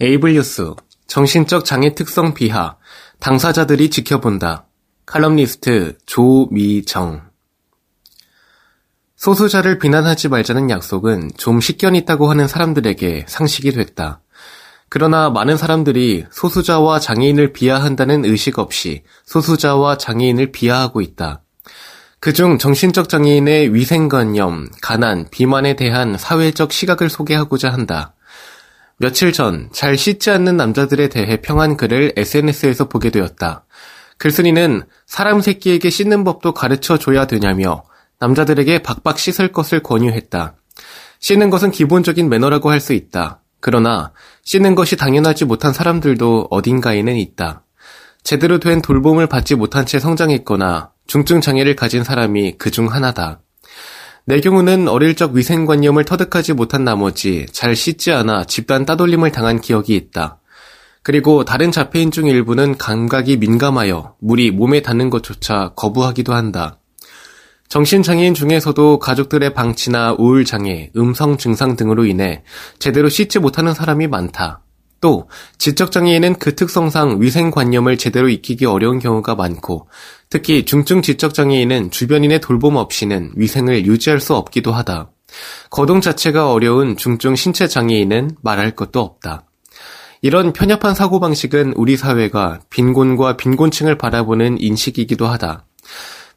에이블 뉴스 정신적 장애 특성 비하 당사자들이 지켜본다. 칼럼니스트 조미정 소수자를 비난하지 말자는 약속은 좀 식견 있다고 하는 사람들에게 상식이 됐다. 그러나 많은 사람들이 소수자와 장애인을 비하한다는 의식 없이 소수자와 장애인을 비하하고 있다. 그중 정신적 장애인의 위생관념, 가난, 비만에 대한 사회적 시각을 소개하고자 한다. 며칠 전 잘 씻지 않는 남자들에 대해 평한 글을 SNS에서 보게 되었다. 글쓴이는 사람 새끼에게 씻는 법도 가르쳐 줘야 되냐며 남자들에게 박박 씻을 것을 권유했다. 씻는 것은 기본적인 매너라고 할 수 있다. 그러나 씻는 것이 당연하지 못한 사람들도 어딘가에는 있다. 제대로 된 돌봄을 받지 못한 채 성장했거나 중증 장애를 가진 사람이 그 중 하나다. 내 경우는 어릴 적 위생관념을 터득하지 못한 나머지 잘 씻지 않아 집단 따돌림을 당한 기억이 있다. 그리고 다른 자폐인 중 일부는 감각이 민감하여 물이 몸에 닿는 것조차 거부하기도 한다. 정신장애인 중에서도 가족들의 방치나 우울장애, 음성 증상 등으로 인해 제대로 씻지 못하는 사람이 많다. 또 지적장애인은 그 특성상 위생관념을 제대로 익히기 어려운 경우가 많고 특히 중증 지적장애인은 주변인의 돌봄 없이는 위생을 유지할 수 없기도 하다. 거동 자체가 어려운 중증 신체 장애인은 말할 것도 없다. 이런 편협한 사고방식은 우리 사회가 빈곤과 빈곤층을 바라보는 인식이기도 하다.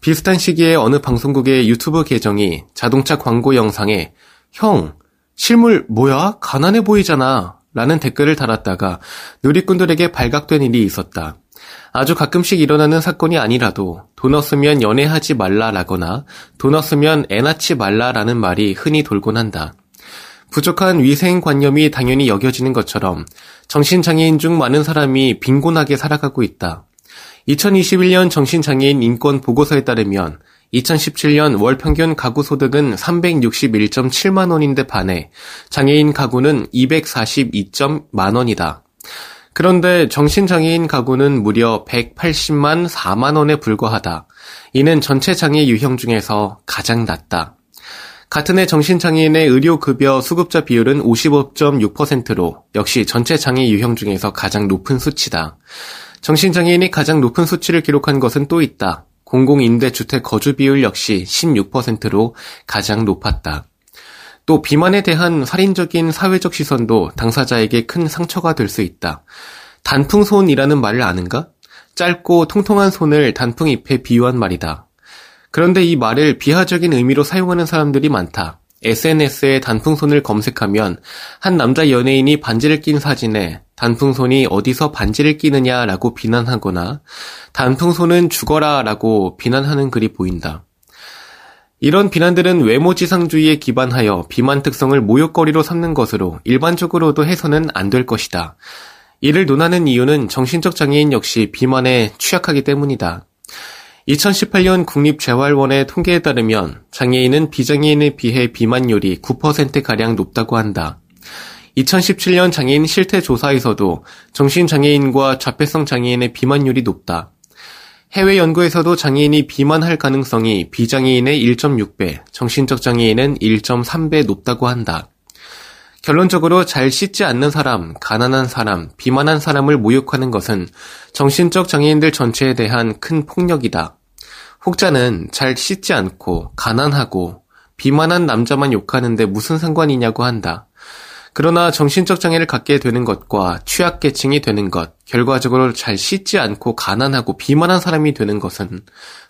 비슷한 시기에 어느 방송국의 유튜브 계정이 자동차 광고 영상에 형, 실물 뭐야? 가난해 보이잖아. 라는 댓글을 달았다가 누리꾼들에게 발각된 일이 있었다. 아주 가끔씩 일어나는 사건이 아니라도 돈 없으면 연애하지 말라라거나 돈 없으면 애 낳지 말라라는 말이 흔히 돌곤 한다. 부족한 위생관념이 당연히 여겨지는 것처럼 정신장애인 중 많은 사람이 빈곤하게 살아가고 있다. 2021년 정신장애인 인권 보고서에 따르면 2017년 월 평균 가구 소득은 361.7만 원인데 반해 장애인 가구는 242.만 원이다. 그런데 정신장애인 가구는 무려 180만 4만 원에 불과하다. 이는 전체 장애 유형 중에서 가장 낮다. 같은 해 정신장애인의 의료급여 수급자 비율은 55.6%로 역시 전체 장애 유형 중에서 가장 높은 수치다. 정신장애인이 가장 높은 수치를 기록한 것은 또 있다. 공공임대주택 거주 비율 역시 16%로 가장 높았다. 또 비만에 대한 살인적인 사회적 시선도 당사자에게 큰 상처가 될 수 있다. 단풍손이라는 말을 아는가? 짧고 통통한 손을 단풍잎에 비유한 말이다. 그런데 이 말을 비하적인 의미로 사용하는 사람들이 많다. SNS에 단풍손을 검색하면 한 남자 연예인이 반지를 낀 사진에 단풍손이 어디서 반지를 끼느냐라고 비난하거나 단풍손은 죽어라라고 비난하는 글이 보인다. 이런 비난들은 외모지상주의에 기반하여 비만 특성을 모욕거리로 삼는 것으로 일반적으로도 해서는 안 될 것이다. 이를 논하는 이유는 정신적 장애인 역시 비만에 취약하기 때문이다. 2018년 국립재활원의 통계에 따르면 장애인은 비장애인에 비해 비만율이 9%가량 높다고 한다. 2017년 장애인 실태 조사에서도 정신장애인과 자폐성 장애인의 비만율이 높다. 해외 연구에서도 장애인이 비만할 가능성이 비장애인의 1.6배, 정신적 장애인은 1.3배 높다고 한다. 결론적으로 잘 씻지 않는 사람, 가난한 사람, 비만한 사람을 모욕하는 것은 정신적 장애인들 전체에 대한 큰 폭력이다. 혹자는 잘 씻지 않고 가난하고 비만한 남자만 욕하는데 무슨 상관이냐고 한다. 그러나 정신적 장애를 갖게 되는 것과 취약계층이 되는 것, 결과적으로 잘 씻지 않고 가난하고 비만한 사람이 되는 것은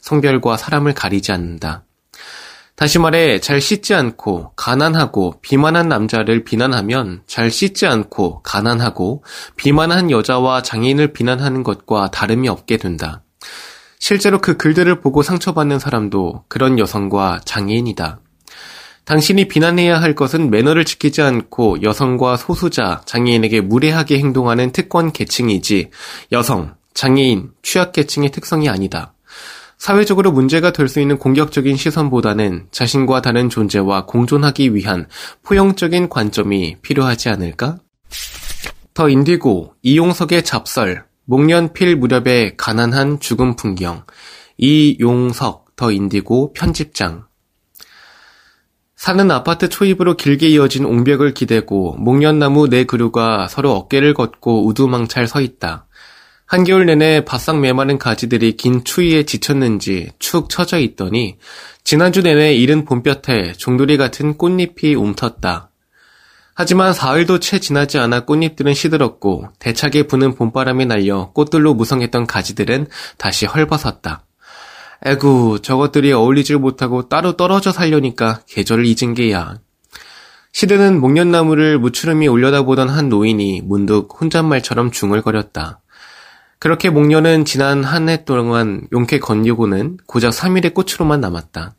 성별과 사람을 가리지 않는다. 다시 말해, 잘 씻지 않고, 가난하고, 비만한 남자를 비난하면, 잘 씻지 않고, 가난하고, 비만한 여자와 장애인을 비난하는 것과 다름이 없게 된다. 실제로 그 글들을 보고 상처받는 사람도 그런 여성과 장애인이다. 당신이 비난해야 할 것은 매너를 지키지 않고 여성과 소수자, 장애인에게 무례하게 행동하는 특권 계층이지 여성, 장애인, 취약계층의 특성이 아니다. 사회적으로 문제가 될 수 있는 공격적인 시선보다는 자신과 다른 존재와 공존하기 위한 포용적인 관점이 필요하지 않을까? 더 인디고, 이용석의 잡설, 목련 필 무렵의 가난한 죽음 풍경, 이용석, 더 인디고 편집장, 사는 아파트 초입으로 길게 이어진 옹벽을 기대고 목련나무 네 그루가 서로 어깨를 걷고 우두망찰 서 있다. 한겨울 내내 바싹 메마른 가지들이 긴 추위에 지쳤는지 축 처져 있더니 지난주 내내 이른 봄볕에 종돌이 같은 꽃잎이 움텄다. 하지만 사흘도 채 지나지 않아 꽃잎들은 시들었고 대차게 부는 봄바람이 날려 꽃들로 무성했던 가지들은 다시 헐벗었다. 에구, 저것들이 어울리질 못하고 따로 떨어져 살려니까 계절을 잊은 게야. 시드는 목련나무를 무추름이 올려다보던 한 노인이 문득 혼잣말처럼 중얼거렸다. 그렇게 목련은 지난 한 해 동안 용케 건류고는 고작 3일의 꽃으로만 남았다.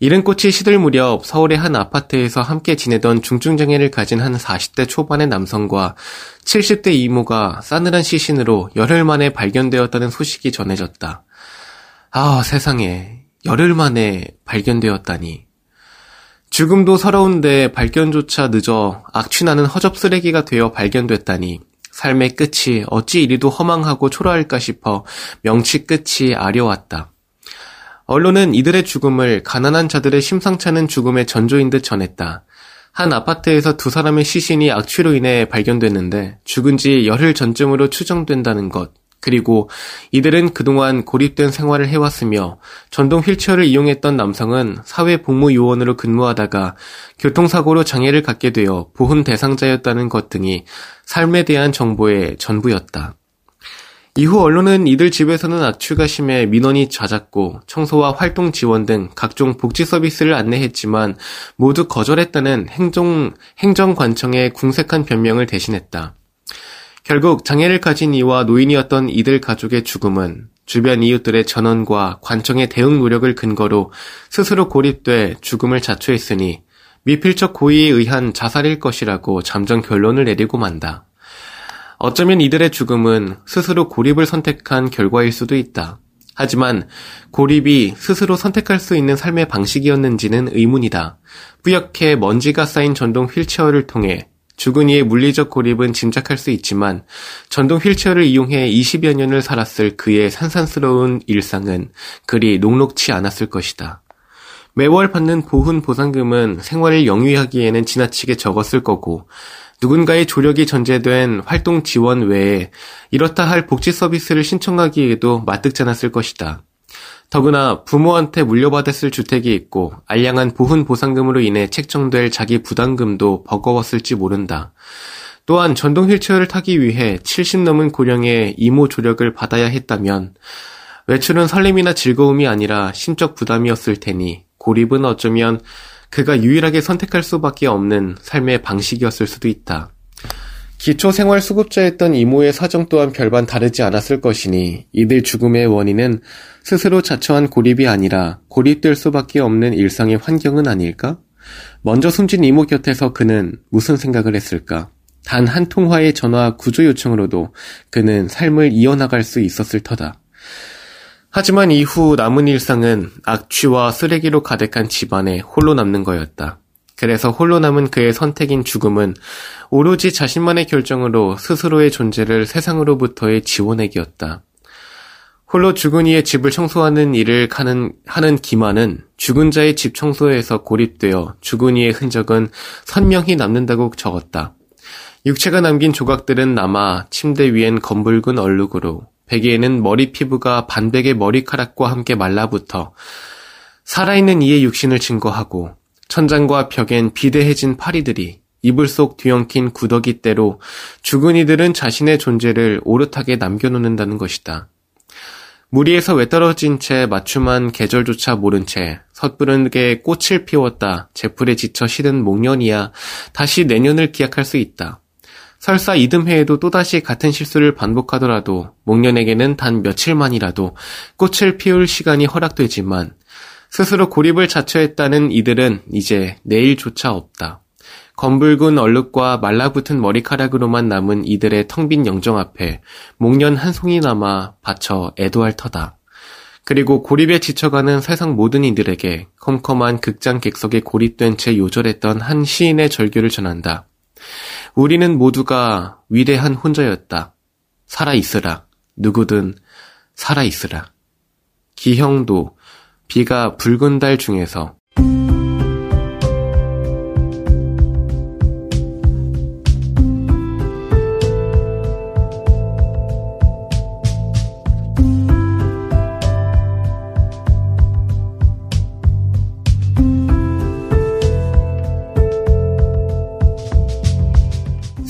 이른 꽃이 시들 무렵 서울의 한 아파트에서 함께 지내던 중증장애를 가진 한 40대 초반의 남성과 70대 이모가 싸늘한 시신으로 열흘 만에 발견되었다는 소식이 전해졌다. 아, 세상에. 열흘 만에 발견되었다니. 죽음도 서러운데 발견조차 늦어 악취나는 허접 쓰레기가 되어 발견됐다니. 삶의 끝이 어찌 이리도 허망하고 초라할까 싶어 명치 끝이 아려왔다. 언론은 이들의 죽음을 가난한 자들의 심상찮은 죽음의 전조인 듯 전했다. 한 아파트에서 두 사람의 시신이 악취로 인해 발견됐는데 죽은 지 열흘 전쯤으로 추정된다는 것. 그리고 이들은 그동안 고립된 생활을 해왔으며 전동 휠체어를 이용했던 남성은 사회복무요원으로 근무하다가 교통사고로 장애를 갖게 되어 보훈 대상자였다는 것 등이 삶에 대한 정보의 전부였다. 이후 언론은 이들 집에서는 악취가 심해 민원이 잦았고 청소와 활동 지원 등 각종 복지 서비스를 안내했지만 모두 거절했다는 행정, 행정관청의 궁색한 변명을 대신했다. 결국 장애를 가진 이와 노인이었던 이들 가족의 죽음은 주변 이웃들의 전원과 관청의 대응 노력을 근거로 스스로 고립돼 죽음을 자초했으니 미필적 고의에 의한 자살일 것이라고 잠정 결론을 내리고 만다. 어쩌면 이들의 죽음은 스스로 고립을 선택한 결과일 수도 있다. 하지만 고립이 스스로 선택할 수 있는 삶의 방식이었는지는 의문이다. 뿌옇게 먼지가 쌓인 전동 휠체어를 통해 죽은 이의 물리적 고립은 짐작할 수 있지만 전동 휠체어를 이용해 20여 년을 살았을 그의 산산스러운 일상은 그리 녹록치 않았을 것이다. 매월 받는 보훈 보상금은 생활을 영위하기에는 지나치게 적었을 거고 누군가의 조력이 전제된 활동 지원 외에 이렇다 할 복지 서비스를 신청하기에도 마뜩지 않았을 것이다. 더구나 부모한테 물려받았을 주택이 있고 알량한 보훈 보상금으로 인해 책정될 자기 부담금도 버거웠을지 모른다. 또한 전동 휠체어를 타기 위해 70 넘은 고령의 이모 조력을 받아야 했다면 외출은 설렘이나 즐거움이 아니라 심적 부담이었을 테니 고립은 어쩌면 그가 유일하게 선택할 수밖에 없는 삶의 방식이었을 수도 있다. 기초생활수급자였던 이모의 사정 또한 별반 다르지 않았을 것이니 이들 죽음의 원인은 스스로 자처한 고립이 아니라 고립될 수밖에 없는 일상의 환경은 아닐까? 먼저 숨진 이모 곁에서 그는 무슨 생각을 했을까? 단 한 통화의 전화 구조 요청으로도 그는 삶을 이어나갈 수 있었을 터다. 하지만 이후 남은 일상은 악취와 쓰레기로 가득한 집안에 홀로 남는 거였다. 그래서 홀로 남은 그의 선택인 죽음은 오로지 자신만의 결정으로 스스로의 존재를 세상으로부터의 지원액이었다. 홀로 죽은 이의 집을 청소하는 일을 하는, 하는 기만은 죽은 자의 집 청소에서 고립되어 죽은 이의 흔적은 선명히 남는다고 적었다. 육체가 남긴 조각들은 남아 침대 위엔 검붉은 얼룩으로 베개에는 머리 피부가 반백의 머리카락과 함께 말라붙어 살아있는 이의 육신을 증거하고 천장과 벽엔 비대해진 파리들이 이불 속 뒤엉킨 구더기대로 죽은 이들은 자신의 존재를 오릇하게 남겨놓는다는 것이다. 무리에서 외떨어진 채 맞춤한 계절조차 모른 채 섣부르게 꽃을 피웠다 제풀에 지쳐 시든 목련이야 다시 내년을 기약할 수 있다. 설사 이듬해에도 또다시 같은 실수를 반복하더라도 목련에게는 단 며칠만이라도 꽃을 피울 시간이 허락되지만 스스로 고립을 자처했다는 이들은 이제 내일조차 없다. 검붉은 얼룩과 말라붙은 머리카락으로만 남은 이들의 텅빈 영정 앞에 목련 한 송이 남아 바쳐 애도할 터다. 그리고 고립에 지쳐가는 세상 모든 이들에게 컴컴한 극장 객석에 고립된 채 요절했던 한 시인의 절규를 전한다. 우리는 모두가 위대한 혼자였다. 살아있으라. 누구든 살아있으라. 기형도 비가 붉은 달 중에서